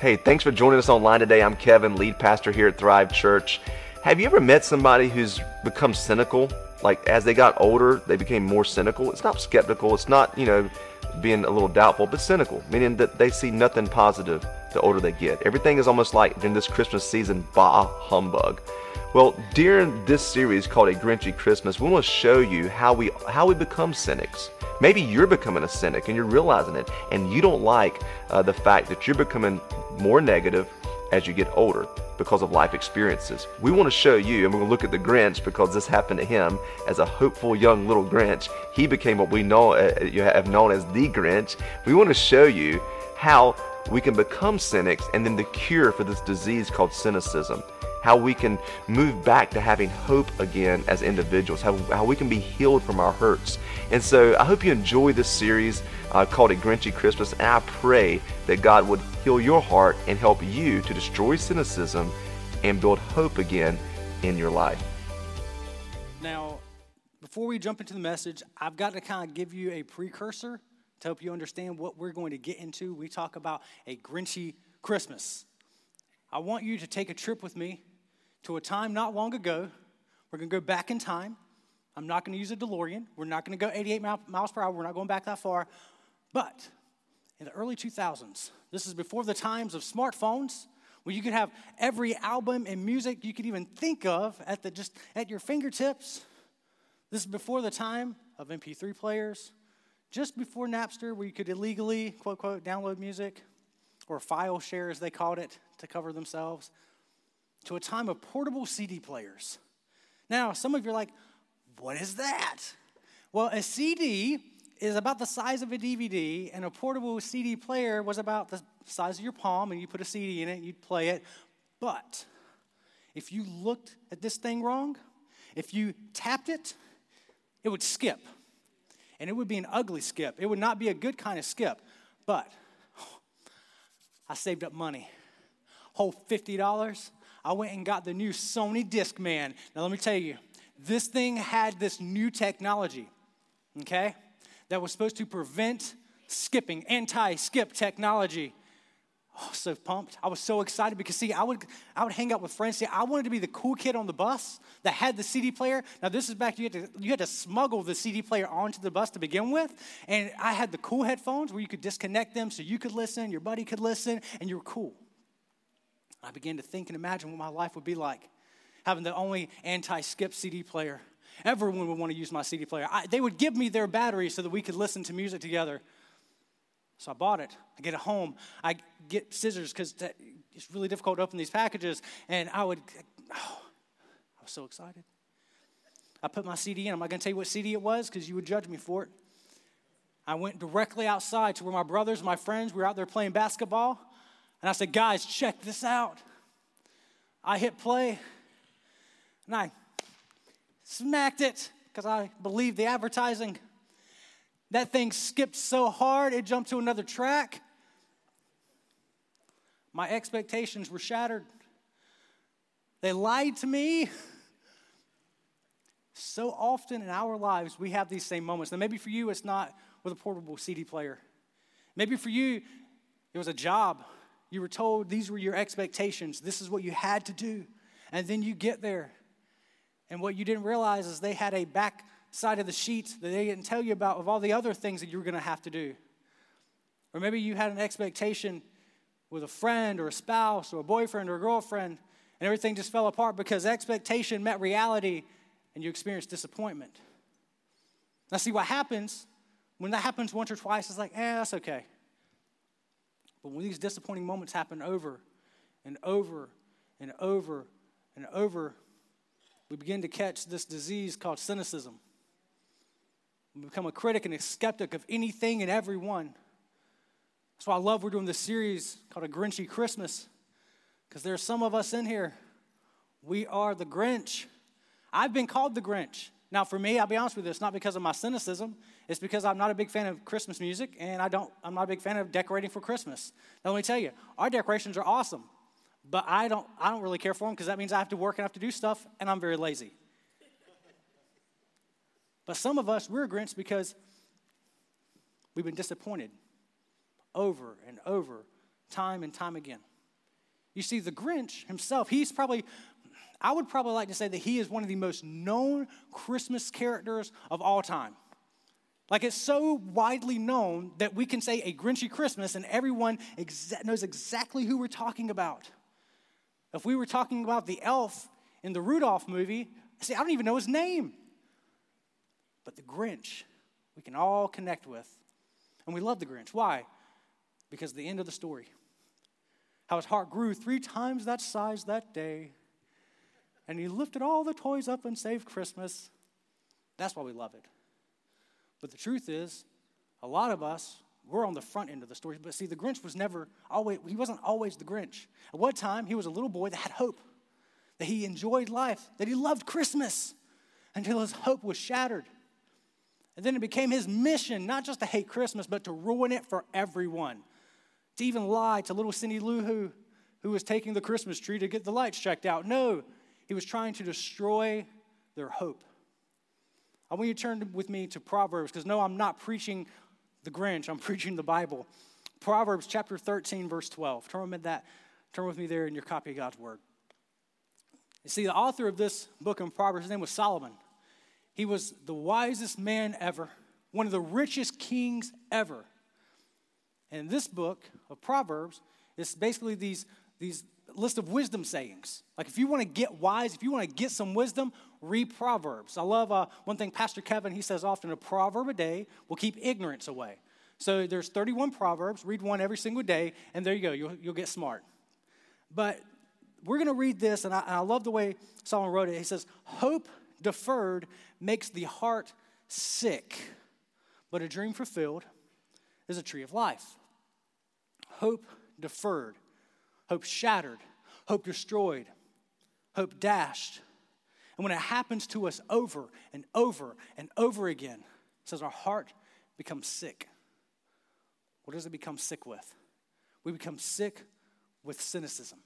Hey, thanks for joining us online today. I'm Kevin, lead pastor here at Thrive Church. Have you ever met somebody who's become cynical? Like as they got older, they became more cynical. It's not skeptical, it's not, you know, being a little doubtful, but cynical, meaning that they see nothing positive the older they get. Everything is almost like during this Christmas season, bah humbug. Well, during this series called A Grinchy Christmas, we want to show you how we how we become cynics. Maybe you're becoming a cynic and you're realizing it, and you don't like uh, the fact that you're becoming more negative as you get older because of life experiences. We want to show you, and we're going to look at the Grinch because this happened to him as a hopeful young little Grinch. He became what we know uh, you have known as the Grinch. We want to show you how we can become cynics and then the cure for this disease called cynicism how we can move back to having hope again as individuals, how, how we can be healed from our hurts. And so I hope you enjoy this series uh, called A Grinchy Christmas, and I pray that God would heal your heart and help you to destroy cynicism and build hope again in your life. Now, before we jump into the message, I've got to kind of give you a precursor to help you understand what we're going to get into. We talk about a Grinchy Christmas. I want you to take a trip with me to a time not long ago. We're going to go back in time. I'm not going to use a DeLorean. We're not going to go 88 miles per hour. We're not going back that far. But in the early 2000s, this is before the times of smartphones, where you could have every album and music you could even think of at the just at your fingertips. This is before the time of MP3 players, just before Napster, where you could illegally quote quote download music, or file share as they called it to cover themselves to a time of portable CD players. Now, some of you are like, what is that? Well, a CD is about the size of a DVD, and a portable CD player was about the size of your palm, and you put a CD in it, you'd play it. But if you looked at this thing wrong, if you tapped it, it would skip. And it would be an ugly skip. It would not be a good kind of skip. But I saved up money. Whole $50 I went and got the new Sony Discman. Now, let me tell you, this thing had this new technology, okay, that was supposed to prevent skipping, anti skip technology. Oh, so pumped. I was so excited because see, I would I would hang out with friends. See, I wanted to be the cool kid on the bus that had the CD player. Now this is back you had to you had to smuggle the CD player onto the bus to begin with. And I had the cool headphones where you could disconnect them so you could listen, your buddy could listen, and you were cool. I began to think and imagine what my life would be like having the only anti skip CD player. Everyone would want to use my CD player. I, they would give me their battery so that we could listen to music together. So I bought it. I get it home. I get scissors because it's really difficult to open these packages. And I would, oh, I was so excited. I put my CD in. I'm not going to tell you what CD it was because you would judge me for it. I went directly outside to where my brothers, my friends, we were out there playing basketball. And I said, guys, check this out. I hit play and I smacked it because I believed the advertising. That thing skipped so hard, it jumped to another track. My expectations were shattered. They lied to me. So often in our lives, we have these same moments. Now, maybe for you, it's not with a portable CD player. Maybe for you, it was a job you were told these were your expectations. This is what you had to do. And then you get there. And what you didn't realize is they had a back side of the sheet that they didn't tell you about of all the other things that you were going to have to do. Or maybe you had an expectation with a friend or a spouse or a boyfriend or a girlfriend, and everything just fell apart because expectation met reality and you experienced disappointment. Now, see what happens when that happens once or twice, it's like, eh, that's okay. But when these disappointing moments happen over and over and over and over, we begin to catch this disease called cynicism. We become a critic and a skeptic of anything and everyone. That's why I love we're doing this series called A Grinchy Christmas, because there are some of us in here, we are the Grinch. I've been called the Grinch. Now, for me, I'll be honest with you, it's not because of my cynicism. It's because I'm not a big fan of Christmas music, and I don't, I'm not a big fan of decorating for Christmas. Now, let me tell you, our decorations are awesome, but I don't, I don't really care for them because that means I have to work and I have to do stuff, and I'm very lazy. but some of us, we're Grinch because we've been disappointed over and over time and time again. You see, the Grinch himself, he's probably, I would probably like to say that he is one of the most known Christmas characters of all time. Like it's so widely known that we can say a Grinchy Christmas and everyone exa- knows exactly who we're talking about. If we were talking about the elf in the Rudolph movie, see, I don't even know his name. But the Grinch, we can all connect with. And we love the Grinch. Why? Because the end of the story. How his heart grew three times that size that day. And he lifted all the toys up and saved Christmas. That's why we love it. But the truth is, a lot of us, we're on the front end of the story. But see, the Grinch was never always, he wasn't always the Grinch. At one time, he was a little boy that had hope, that he enjoyed life, that he loved Christmas until his hope was shattered. And then it became his mission not just to hate Christmas, but to ruin it for everyone. To even lie to little Cindy Lou Who, who was taking the Christmas tree to get the lights checked out. No, he was trying to destroy their hope. I want you to turn with me to Proverbs because no, I'm not preaching the Grinch, I'm preaching the Bible. Proverbs chapter 13, verse 12. Turn with, that, turn with me there in your copy of God's Word. You see, the author of this book in Proverbs, his name was Solomon. He was the wisest man ever, one of the richest kings ever. And this book of Proverbs is basically these, these list of wisdom sayings. Like if you want to get wise, if you want to get some wisdom, read Proverbs. I love uh, one thing Pastor Kevin, he says often, a proverb a day will keep ignorance away. So there's 31 Proverbs, read one every single day, and there you go, you'll, you'll get smart. But we're going to read this, and I, and I love the way Solomon wrote it. He says, Hope deferred makes the heart sick, but a dream fulfilled is a tree of life. Hope deferred hope shattered, hope destroyed, hope dashed. And when it happens to us over and over and over again, it says our heart becomes sick. What does it become sick with? We become sick with cynicism.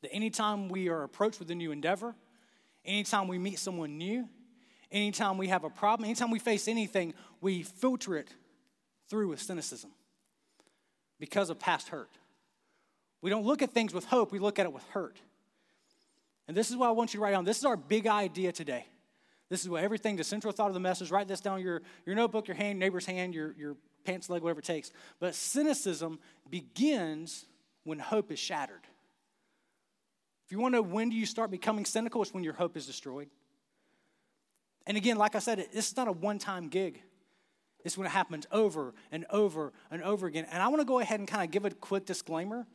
That anytime we are approached with a new endeavor, anytime we meet someone new, anytime we have a problem, anytime we face anything, we filter it through with cynicism because of past hurt. We don't look at things with hope, we look at it with hurt. And this is what I want you to write down. This is our big idea today. This is what everything, the central thought of the message, write this down your, your notebook, your hand, neighbor's hand, your, your pants leg, whatever it takes. But cynicism begins when hope is shattered. If you want to know when do you start becoming cynical, it's when your hope is destroyed. And again, like I said, this is not a one time gig. It's when it happens over and over and over again. And I want to go ahead and kind of give a quick disclaimer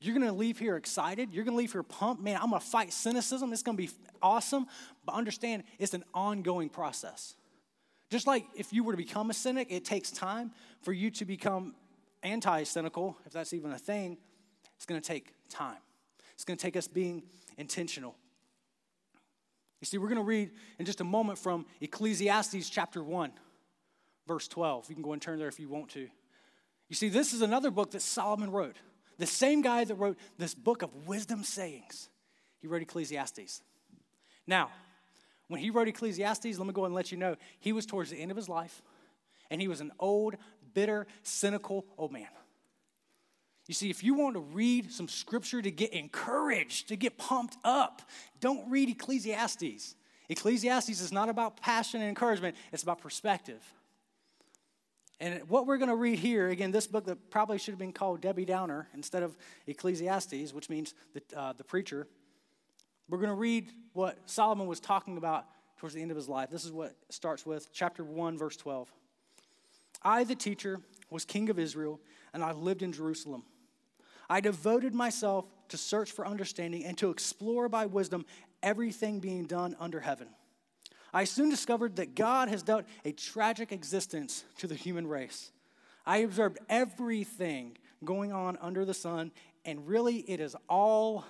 you're going to leave here excited. You're going to leave here pumped. Man, I'm going to fight cynicism. It's going to be awesome. But understand, it's an ongoing process. Just like if you were to become a cynic, it takes time for you to become anti cynical, if that's even a thing. It's going to take time. It's going to take us being intentional. You see, we're going to read in just a moment from Ecclesiastes chapter 1, verse 12. You can go and turn there if you want to. You see, this is another book that Solomon wrote. The same guy that wrote this book of wisdom sayings, he wrote Ecclesiastes. Now, when he wrote Ecclesiastes, let me go and let you know, he was towards the end of his life, and he was an old, bitter, cynical old man. You see, if you want to read some scripture to get encouraged, to get pumped up, don't read Ecclesiastes. Ecclesiastes is not about passion and encouragement, it's about perspective. And what we're going to read here, again, this book that probably should have been called Debbie Downer instead of Ecclesiastes, which means the, uh, the preacher, we're going to read what Solomon was talking about towards the end of his life. This is what starts with chapter 1, verse 12. I, the teacher, was king of Israel, and I lived in Jerusalem. I devoted myself to search for understanding and to explore by wisdom everything being done under heaven. I soon discovered that God has dealt a tragic existence to the human race. I observed everything going on under the sun, and really it is all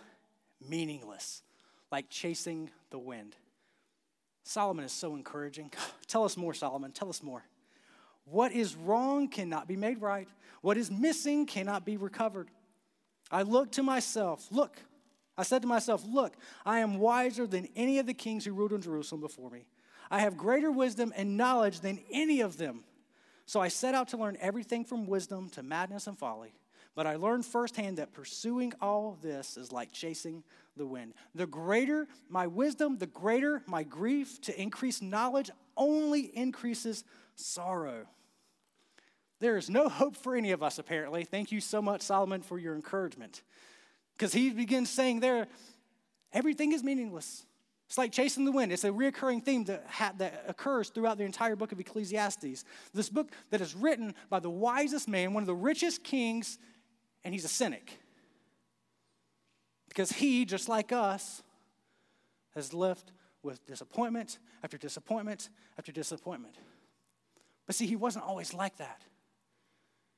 meaningless, like chasing the wind. Solomon is so encouraging. Tell us more, Solomon. Tell us more. What is wrong cannot be made right. What is missing cannot be recovered. I looked to myself. Look, I said to myself, Look, I am wiser than any of the kings who ruled in Jerusalem before me. I have greater wisdom and knowledge than any of them. So I set out to learn everything from wisdom to madness and folly. But I learned firsthand that pursuing all this is like chasing the wind. The greater my wisdom, the greater my grief. To increase knowledge only increases sorrow. There is no hope for any of us, apparently. Thank you so much, Solomon, for your encouragement. Because he begins saying there, everything is meaningless. It's like chasing the wind. It's a reoccurring theme that, ha- that occurs throughout the entire book of Ecclesiastes. This book that is written by the wisest man, one of the richest kings, and he's a cynic. Because he, just like us, has lived with disappointment after disappointment after disappointment. But see, he wasn't always like that.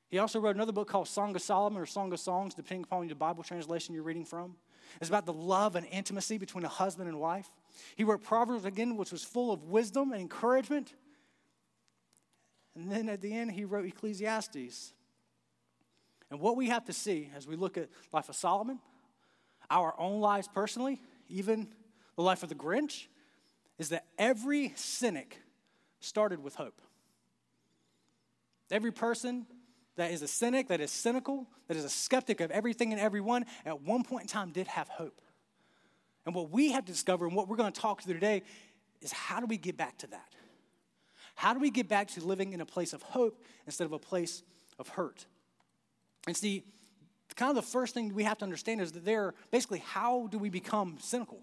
He also wrote another book called Song of Solomon or Song of Songs, depending upon the Bible translation you're reading from. It's about the love and intimacy between a husband and wife. He wrote Proverbs again, which was full of wisdom and encouragement. And then at the end, he wrote Ecclesiastes. And what we have to see as we look at life of Solomon, our own lives personally, even the life of the Grinch, is that every cynic started with hope. Every person that is a cynic, that is cynical, that is a skeptic of everything and everyone, at one point in time did have hope. And what we have to discover and what we're going to talk through today is how do we get back to that? How do we get back to living in a place of hope instead of a place of hurt? And see, kind of the first thing we have to understand is that there, basically, how do we become cynical?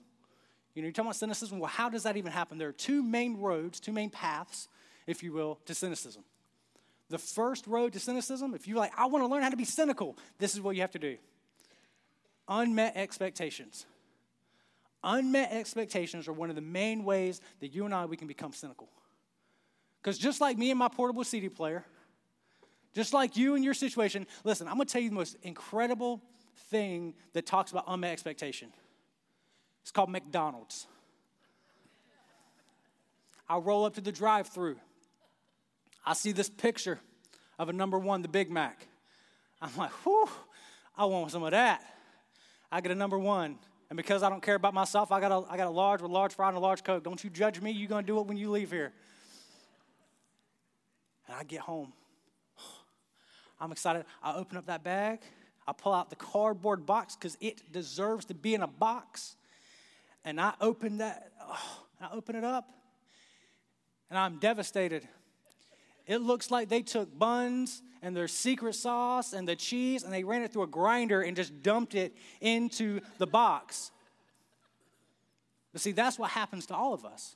You know, you're talking about cynicism. Well, how does that even happen? There are two main roads, two main paths, if you will, to cynicism. The first road to cynicism, if you're like, I want to learn how to be cynical, this is what you have to do unmet expectations. Unmet expectations are one of the main ways that you and I we can become cynical. Because just like me and my portable CD player, just like you and your situation, listen, I'm to tell you the most incredible thing that talks about unmet expectation. It's called McDonald's. I roll up to the drive through. I see this picture of a number one, the Big Mac. I'm like, whew, I want some of that. I get a number one. And because I don't care about myself, I got a, I got a large with large fry and a large Coke. Don't you judge me. You're going to do it when you leave here. And I get home. I'm excited. I open up that bag. I pull out the cardboard box because it deserves to be in a box. And I open that, oh, I open it up, and I'm devastated. It looks like they took buns and their secret sauce and the cheese and they ran it through a grinder and just dumped it into the box. But see, that's what happens to all of us.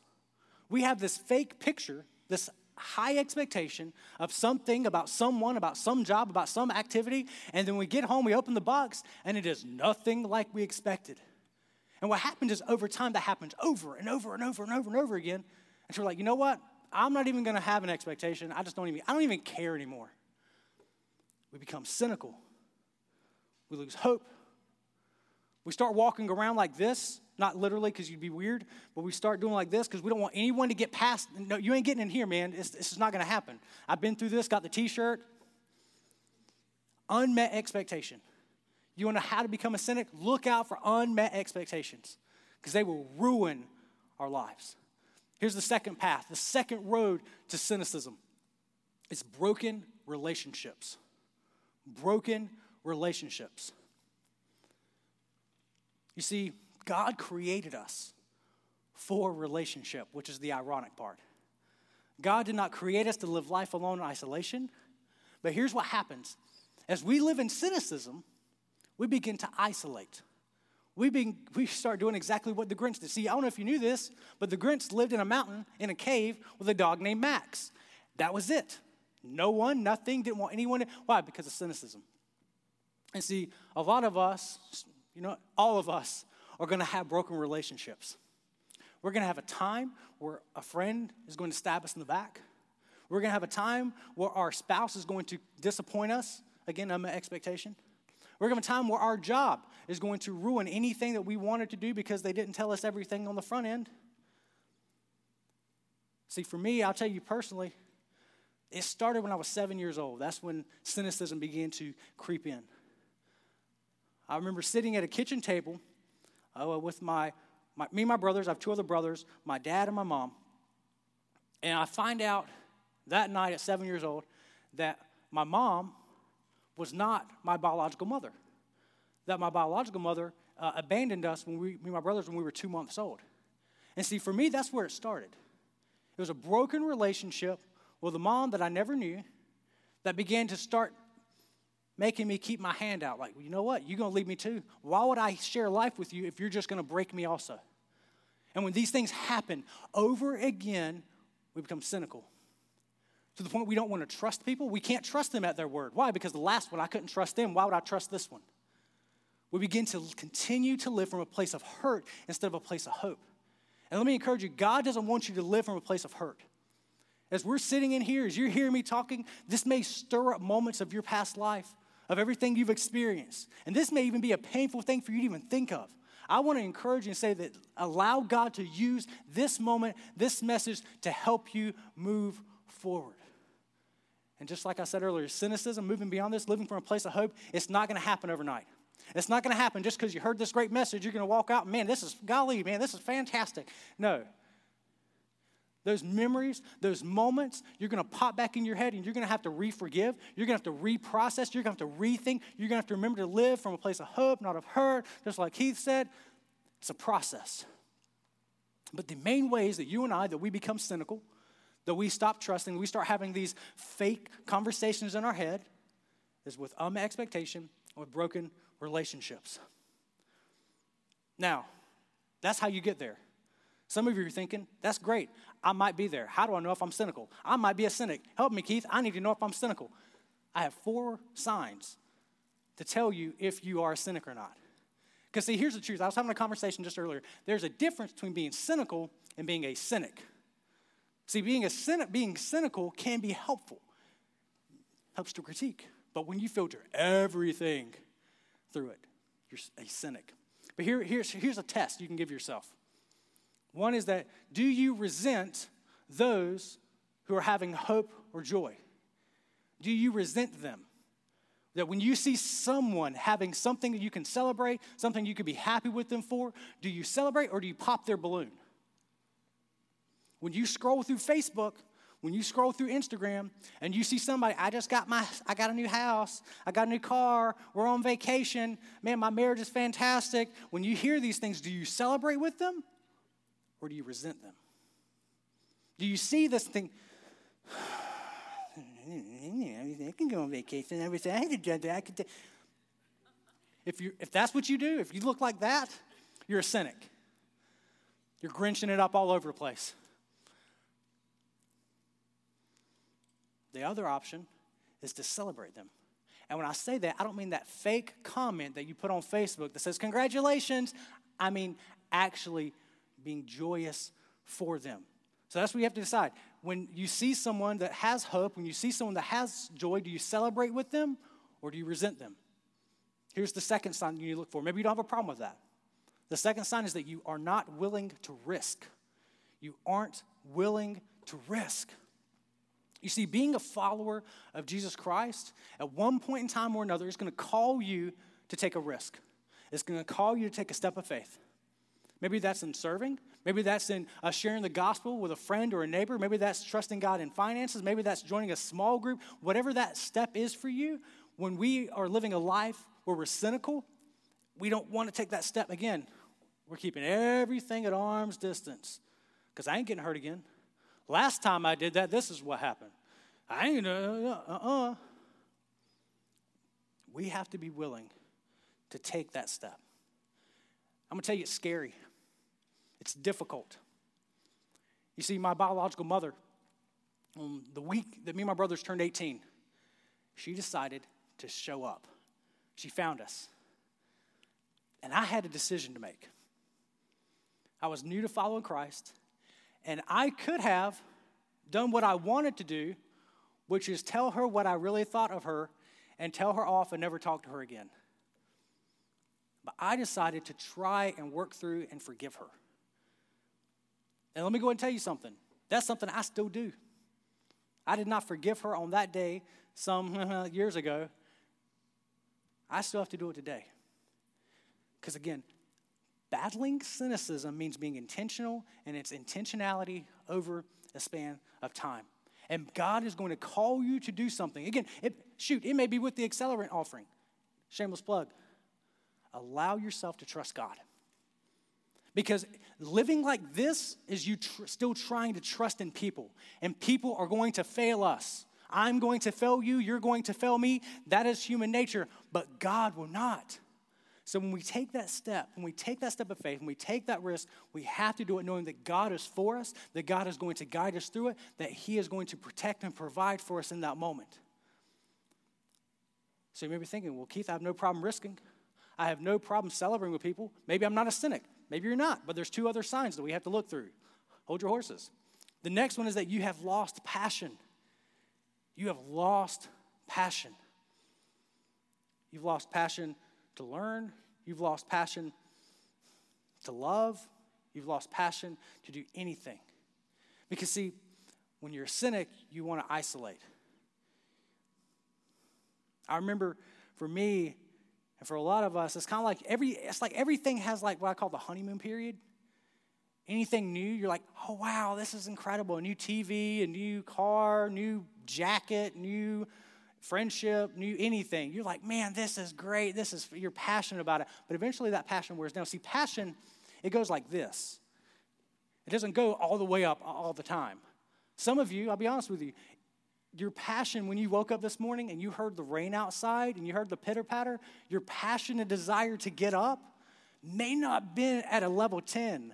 We have this fake picture, this high expectation of something about someone, about some job, about some activity, and then we get home, we open the box, and it is nothing like we expected. And what happens is over time, that happens over and over and over and over and over again. And so we're like, you know what? I'm not even to have an expectation. I just don't even, I don't even care anymore. We become cynical. We lose hope. We start walking around like this, not literally because you'd be weird, but we start doing like this because we don't want anyone to get past. No, you ain't getting in here, man. This is not going to happen. I've been through this, got the t shirt. Unmet expectation. You want to know how to become a cynic? Look out for unmet expectations because they will ruin our lives. Here's the second path, the second road to cynicism it's broken relationships. Broken relationships. You see, God created us for relationship, which is the ironic part. God did not create us to live life alone in isolation. But here's what happens as we live in cynicism, we begin to isolate we, been, we start doing exactly what the Grinch did. See, I don't know if you knew this, but the Grinch lived in a mountain in a cave with a dog named Max. That was it. No one, nothing, didn't want anyone. Why? Because of cynicism. And see, a lot of us, you know, all of us are going to have broken relationships. We're going to have a time where a friend is going to stab us in the back. We're going to have a time where our spouse is going to disappoint us. Again, I'm an expectation. We're going to have a time where our job is going to ruin anything that we wanted to do because they didn't tell us everything on the front end. See, for me, I'll tell you personally, it started when I was seven years old. That's when cynicism began to creep in. I remember sitting at a kitchen table uh, with my, my, me and my brothers. I have two other brothers, my dad and my mom. And I find out that night at seven years old that my mom was not my biological mother. That my biological mother uh, abandoned us when we, me and my brothers, when we were two months old. And see, for me, that's where it started. It was a broken relationship with the mom that I never knew that began to start making me keep my hand out. Like, well, you know what? You're going to leave me too. Why would I share life with you if you're just going to break me also? And when these things happen over again, we become cynical to the point we don't want to trust people. We can't trust them at their word. Why? Because the last one, I couldn't trust them. Why would I trust this one? We begin to continue to live from a place of hurt instead of a place of hope. And let me encourage you God doesn't want you to live from a place of hurt. As we're sitting in here, as you're hearing me talking, this may stir up moments of your past life, of everything you've experienced. And this may even be a painful thing for you to even think of. I want to encourage you and say that allow God to use this moment, this message to help you move forward. And just like I said earlier, cynicism, moving beyond this, living from a place of hope, it's not going to happen overnight. It's not going to happen just because you heard this great message. You're going to walk out, man, this is golly, man, this is fantastic. No, those memories, those moments, you're going to pop back in your head and you're going to have to re forgive. You're going to have to reprocess. You're going to have to rethink. You're going to have to remember to live from a place of hope, not of hurt. Just like Keith said, it's a process. But the main ways that you and I, that we become cynical, that we stop trusting, we start having these fake conversations in our head, is with um expectation with broken relationships. Now, that's how you get there. Some of you are thinking, that's great. I might be there. How do I know if I'm cynical? I might be a cynic. Help me, Keith. I need to know if I'm cynical. I have four signs to tell you if you are a cynic or not. Because, see, here's the truth. I was having a conversation just earlier. There's a difference between being cynical and being a cynic. See, being, a cynic, being cynical can be helpful, helps to critique. But when you filter everything through it, you're a cynic. But here, here's, here's a test you can give yourself one is that do you resent those who are having hope or joy? Do you resent them? That when you see someone having something that you can celebrate, something you can be happy with them for, do you celebrate or do you pop their balloon? When you scroll through Facebook, when you scroll through Instagram and you see somebody, I just got my, I got a new house, I got a new car, we're on vacation, man, my marriage is fantastic. When you hear these things, do you celebrate with them or do you resent them? Do you see this thing? I can go on vacation. I I had to that. I could. If you if that's what you do, if you look like that, you're a cynic. You're grinching it up all over the place. The other option is to celebrate them. And when I say that, I don't mean that fake comment that you put on Facebook that says, Congratulations. I mean, actually being joyous for them. So that's what you have to decide. When you see someone that has hope, when you see someone that has joy, do you celebrate with them or do you resent them? Here's the second sign you need to look for. Maybe you don't have a problem with that. The second sign is that you are not willing to risk. You aren't willing to risk. You see, being a follower of Jesus Christ, at one point in time or another, is going to call you to take a risk. It's going to call you to take a step of faith. Maybe that's in serving. Maybe that's in uh, sharing the gospel with a friend or a neighbor. Maybe that's trusting God in finances. Maybe that's joining a small group. Whatever that step is for you, when we are living a life where we're cynical, we don't want to take that step again. We're keeping everything at arm's distance because I ain't getting hurt again. Last time I did that, this is what happened. I ain't, uh uh uh. We have to be willing to take that step. I'm going to tell you, it's scary. It's difficult. You see, my biological mother, um, the week that me and my brothers turned 18, she decided to show up. She found us. And I had a decision to make. I was new to following Christ, and I could have done what I wanted to do, which is tell her what I really thought of her and tell her off and never talk to her again. But I decided to try and work through and forgive her. And let me go ahead and tell you something. That's something I still do. I did not forgive her on that day some years ago. I still have to do it today. Because again, battling cynicism means being intentional and it's intentionality over a span of time. And God is going to call you to do something. Again, it, Shoot, it may be with the accelerant offering. Shameless plug. Allow yourself to trust God. Because living like this is you tr- still trying to trust in people, and people are going to fail us. I'm going to fail you, you're going to fail me. That is human nature, but God will not. So when we take that step, when we take that step of faith, when we take that risk, we have to do it knowing that God is for us, that God is going to guide us through it, that He is going to protect and provide for us in that moment. So you may be thinking, well, Keith, I have no problem risking. I have no problem celebrating with people. Maybe I'm not a cynic. Maybe you're not, but there's two other signs that we have to look through. Hold your horses. The next one is that you have lost passion. You have lost passion. You've lost passion to learn. You've lost passion to love. You've lost passion to do anything. Because, see, when you're a cynic, you want to isolate. I remember for me, and for a lot of us, it's kind of like every it's like everything has like what I call the honeymoon period. Anything new, you're like, oh wow, this is incredible. A new TV, a new car, new jacket, new friendship, new anything. You're like, man, this is great. This is you're passionate about it. But eventually that passion wears down. See, passion, it goes like this. It doesn't go all the way up all the time. Some of you, I'll be honest with you, your passion when you woke up this morning and you heard the rain outside and you heard the pitter patter, your passion and desire to get up may not been at a level 10.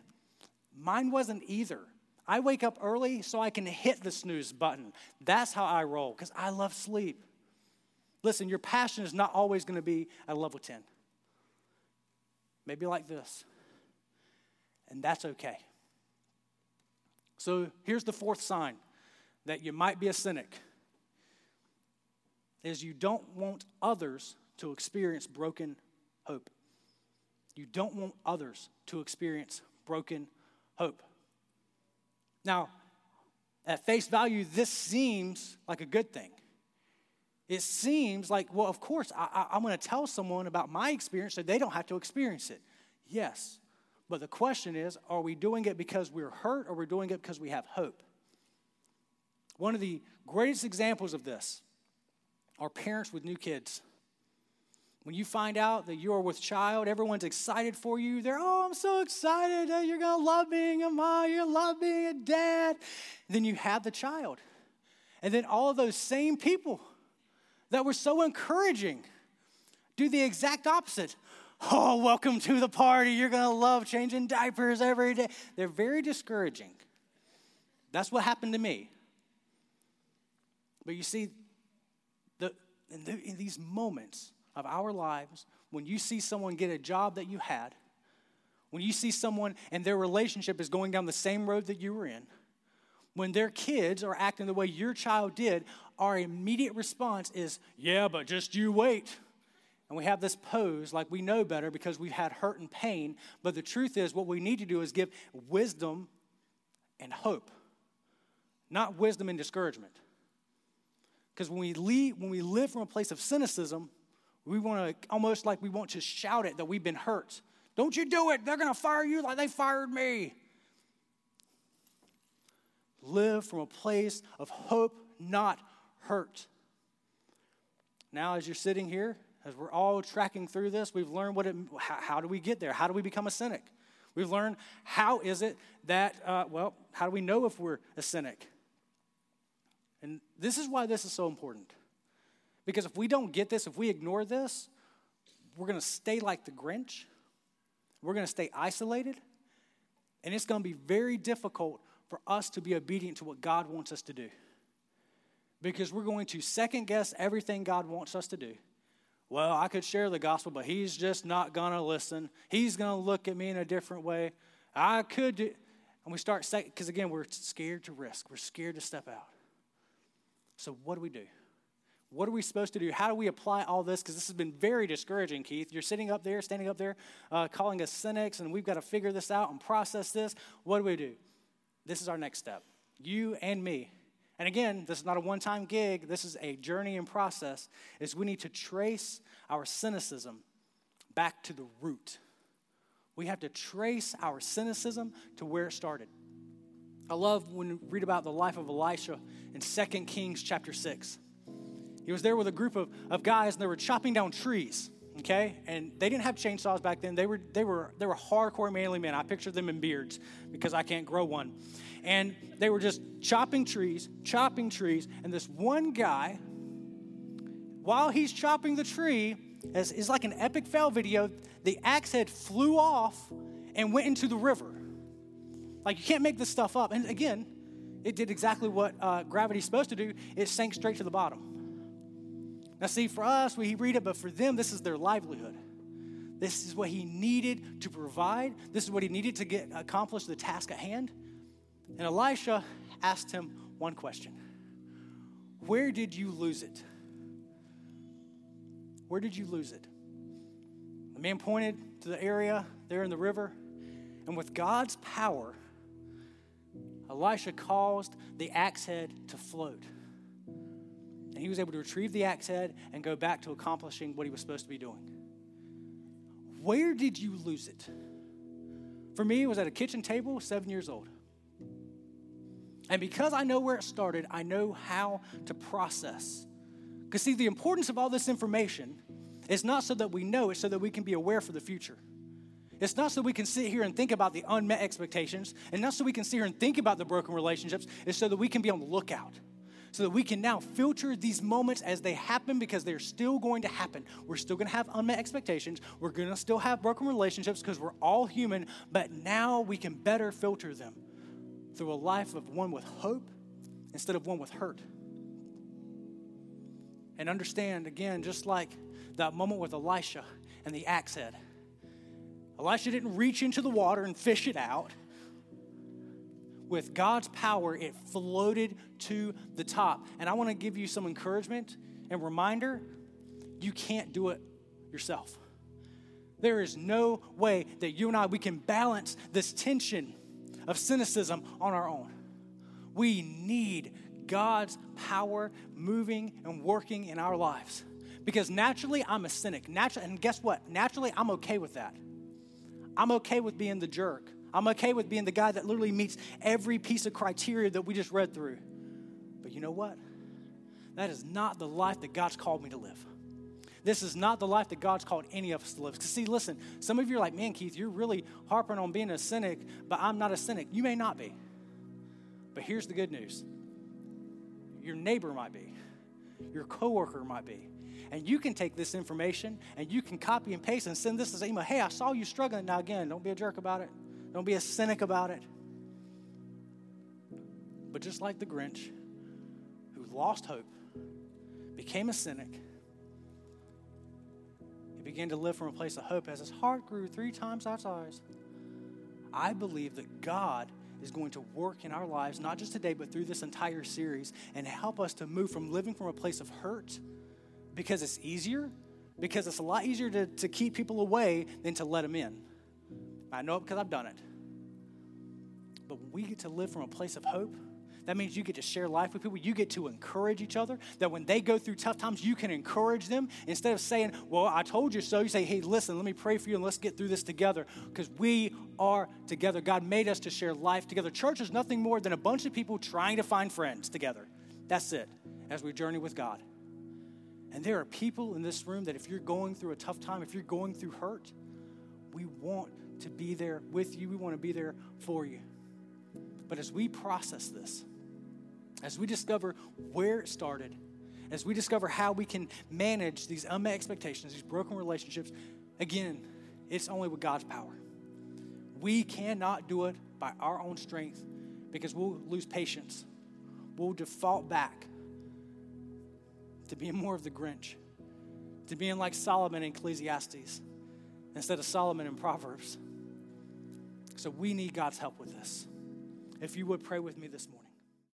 Mine wasn't either. I wake up early so I can hit the snooze button. That's how I roll because I love sleep. Listen, your passion is not always going to be at a level 10. Maybe like this. And that's okay. So here's the fourth sign that you might be a cynic is you don't want others to experience broken hope. You don't want others to experience broken hope. Now, at face value, this seems like a good thing. It seems like, well, of course, I, am going to tell someone about my experience so they don't have to experience it. Yes. But the question is are we doing it because we're hurt or we're doing it because we have hope? One of the greatest examples of this are parents with new kids. When you find out that you're with child, everyone's excited for you. They're, oh, I'm so excited that you're going to love being a mom, you're going to love being a dad. then you have the child. And then all of those same people that were so encouraging do the exact opposite. Oh, welcome to the party. You're going to love changing diapers every day. They're very discouraging. That's what happened to me. But you see, in, the, in these moments of our lives, when you see someone get a job that you had, when you see someone and their relationship is going down the same road that you were in, when their kids are acting the way your child did, our immediate response is, Yeah, but just you wait. And we have this pose like we know better because we've had hurt and pain. But the truth is, what we need to do is give wisdom and hope, not wisdom and discouragement. Because when we leave, when we live from a place of cynicism, we want to almost like we want to shout it that we've been hurt. Don't you do it. They're going to fire you like they fired me. Live from a place of hope, not hurt. Now, as you're sitting here, as we're all tracking through this, we've learned what it, how, how do we get there? How do we become a cynic? We've learned how is it that, uh, well, how do we know if we're a cynic? And this is why this is so important. Because if we don't get this, if we ignore this, we're going to stay like the Grinch. We're going to stay isolated. And it's going to be very difficult for us to be obedient to what God wants us to do. Because we're going to second guess everything God wants us to do. Well, I could share the gospel, but he's just not going to listen. He's going to look at me in a different way. I could do, and we start, because again, we're scared to risk. We're scared to step out. So, what do we do? What are we supposed to do? How do we apply all this? Because this has been very discouraging, Keith. You're sitting up there, standing up there, uh, calling us cynics, and we've got to figure this out and process this. What do we do? This is our next step. You and me. And again, this is not a one time gig, this is a journey and process. Is we need to trace our cynicism back to the root. We have to trace our cynicism to where it started. I love when we read about the life of Elisha in 2 Kings chapter 6. He was there with a group of, of guys and they were chopping down trees. Okay? And they didn't have chainsaws back then. They were they were they were hardcore manly men. I picture them in beards because I can't grow one. And they were just chopping trees, chopping trees, and this one guy, while he's chopping the tree, is like an epic fail video, the axe head flew off and went into the river. Like you can't make this stuff up. And again, it did exactly what uh, gravity's supposed to do. It sank straight to the bottom. Now, see, for us, we read it, but for them, this is their livelihood. This is what he needed to provide. This is what he needed to get accomplished the task at hand. And Elisha asked him one question Where did you lose it? Where did you lose it? The man pointed to the area there in the river, and with God's power, Elisha caused the axe head to float. And he was able to retrieve the axe head and go back to accomplishing what he was supposed to be doing. Where did you lose it? For me, it was at a kitchen table, seven years old. And because I know where it started, I know how to process. Because, see, the importance of all this information is not so that we know, it's so that we can be aware for the future. It's not so we can sit here and think about the unmet expectations, and not so we can sit here and think about the broken relationships. It's so that we can be on the lookout, so that we can now filter these moments as they happen because they're still going to happen. We're still going to have unmet expectations. We're going to still have broken relationships because we're all human, but now we can better filter them through a life of one with hope instead of one with hurt. And understand, again, just like that moment with Elisha and the axe head Elisha didn't reach into the water and fish it out. With God's power, it floated to the top. And I want to give you some encouragement and reminder you can't do it yourself. There is no way that you and I we can balance this tension of cynicism on our own. We need God's power moving and working in our lives. Because naturally I'm a cynic. Naturally, and guess what? Naturally I'm okay with that. I'm okay with being the jerk. I'm okay with being the guy that literally meets every piece of criteria that we just read through. But you know what? That is not the life that God's called me to live. This is not the life that God's called any of us to live. Because, see, listen, some of you are like, man, Keith, you're really harping on being a cynic, but I'm not a cynic. You may not be. But here's the good news your neighbor might be, your coworker might be, and you can take this information and you can copy and paste and send this as an email. Hey, I saw you struggling. Now, again, don't be a jerk about it, don't be a cynic about it. But just like the Grinch, who lost hope, became a cynic, he began to live from a place of hope as his heart grew three times that size. I believe that God is going to work in our lives, not just today, but through this entire series, and help us to move from living from a place of hurt because it's easier, because it's a lot easier to, to keep people away than to let them in. I know it because I've done it. But when we get to live from a place of hope, that means you get to share life with people. You get to encourage each other. That when they go through tough times, you can encourage them. Instead of saying, Well, I told you so, you say, Hey, listen, let me pray for you and let's get through this together. Because we are together. God made us to share life together. Church is nothing more than a bunch of people trying to find friends together. That's it, as we journey with God. And there are people in this room that if you're going through a tough time, if you're going through hurt, we want to be there with you. We want to be there for you. But as we process this, as we discover where it started, as we discover how we can manage these unmet expectations, these broken relationships, again, it's only with God's power. We cannot do it by our own strength because we'll lose patience. We'll default back to being more of the Grinch, to being like Solomon in Ecclesiastes instead of Solomon in Proverbs. So we need God's help with this. If you would pray with me this morning.